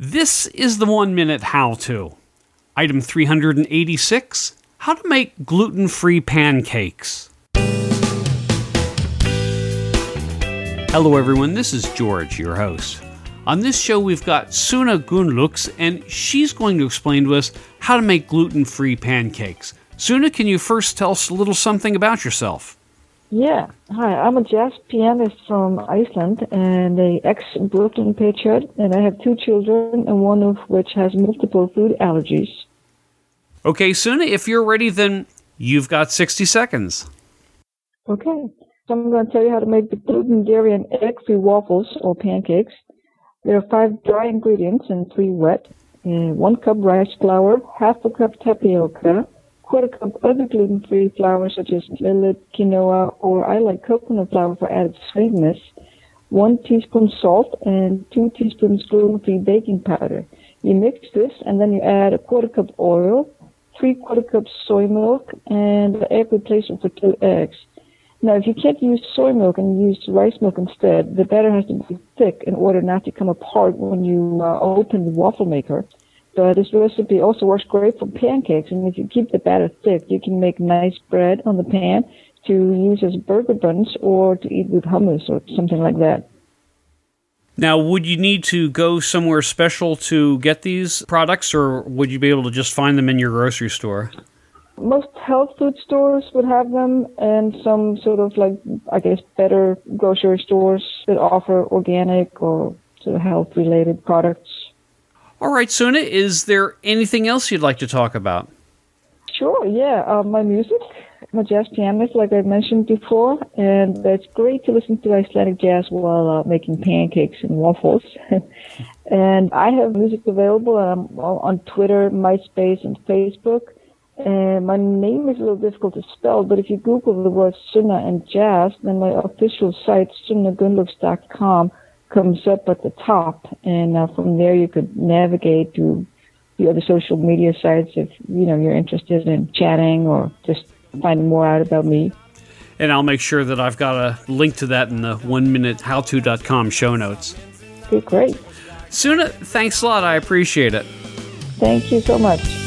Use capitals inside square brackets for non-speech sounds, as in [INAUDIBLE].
This is the one minute how to. Item 386 How to make gluten free pancakes. Hello, everyone. This is George, your host. On this show, we've got Sunna Gunnlaugs, and she's going to explain to us how to make gluten free pancakes. Sunna, can you first tell us a little something about yourself? Yeah. Hi, I'm a jazz pianist from Iceland and a ex-Brooklyn patriot, and I have two children, and one of which has multiple food allergies. Okay, Sunna, if you're ready, then you've got 60 seconds. Okay. So I'm going to tell you how to make the gluten, dairy, and egg-free waffles or pancakes. There are five dry ingredients and three wet. And one cup rice flour, half a cup tapioca, quarter cup other gluten-free flour such as millet, quinoa, or I like coconut flour for added sweetness, one teaspoon salt, and two teaspoons gluten-free baking powder. You mix this, and then you add a quarter cup oil, three quarter cups soy milk, and an egg replacement for two eggs. Now, if you can't use soy milk and use rice milk instead, the batter has to be thick in order not to come apart when you uh, open the waffle maker. So this recipe also works great for pancakes, and if you keep the batter thick, you can make nice bread on the pan to use as burger buns or to eat with hummus or something like that. Now, would you need to go somewhere special to get these products, or would you be able to just find them in your grocery store? Most health food stores would have them, and some sort of like, I guess, better grocery stores that offer organic or sort of health related products. All right, Sunna, is there anything else you'd like to talk about? Sure, yeah. Uh, my music, I'm a jazz pianist, like I mentioned before, and it's great to listen to Icelandic jazz while uh, making pancakes and waffles. [LAUGHS] and I have music available um, on Twitter, MySpace, and Facebook. And my name is a little difficult to spell, but if you Google the word Sunna and jazz, then my official site, sunnagunnlaugs.com, comes up at the top, and uh, from there you could navigate to the other social media sites if you know you're interested in chatting or just finding more out about me. And I'll make sure that I've got a link to that in the one minute howto.com show notes. Okay, great. Sunna, thanks a lot. I appreciate it. Thank you so much.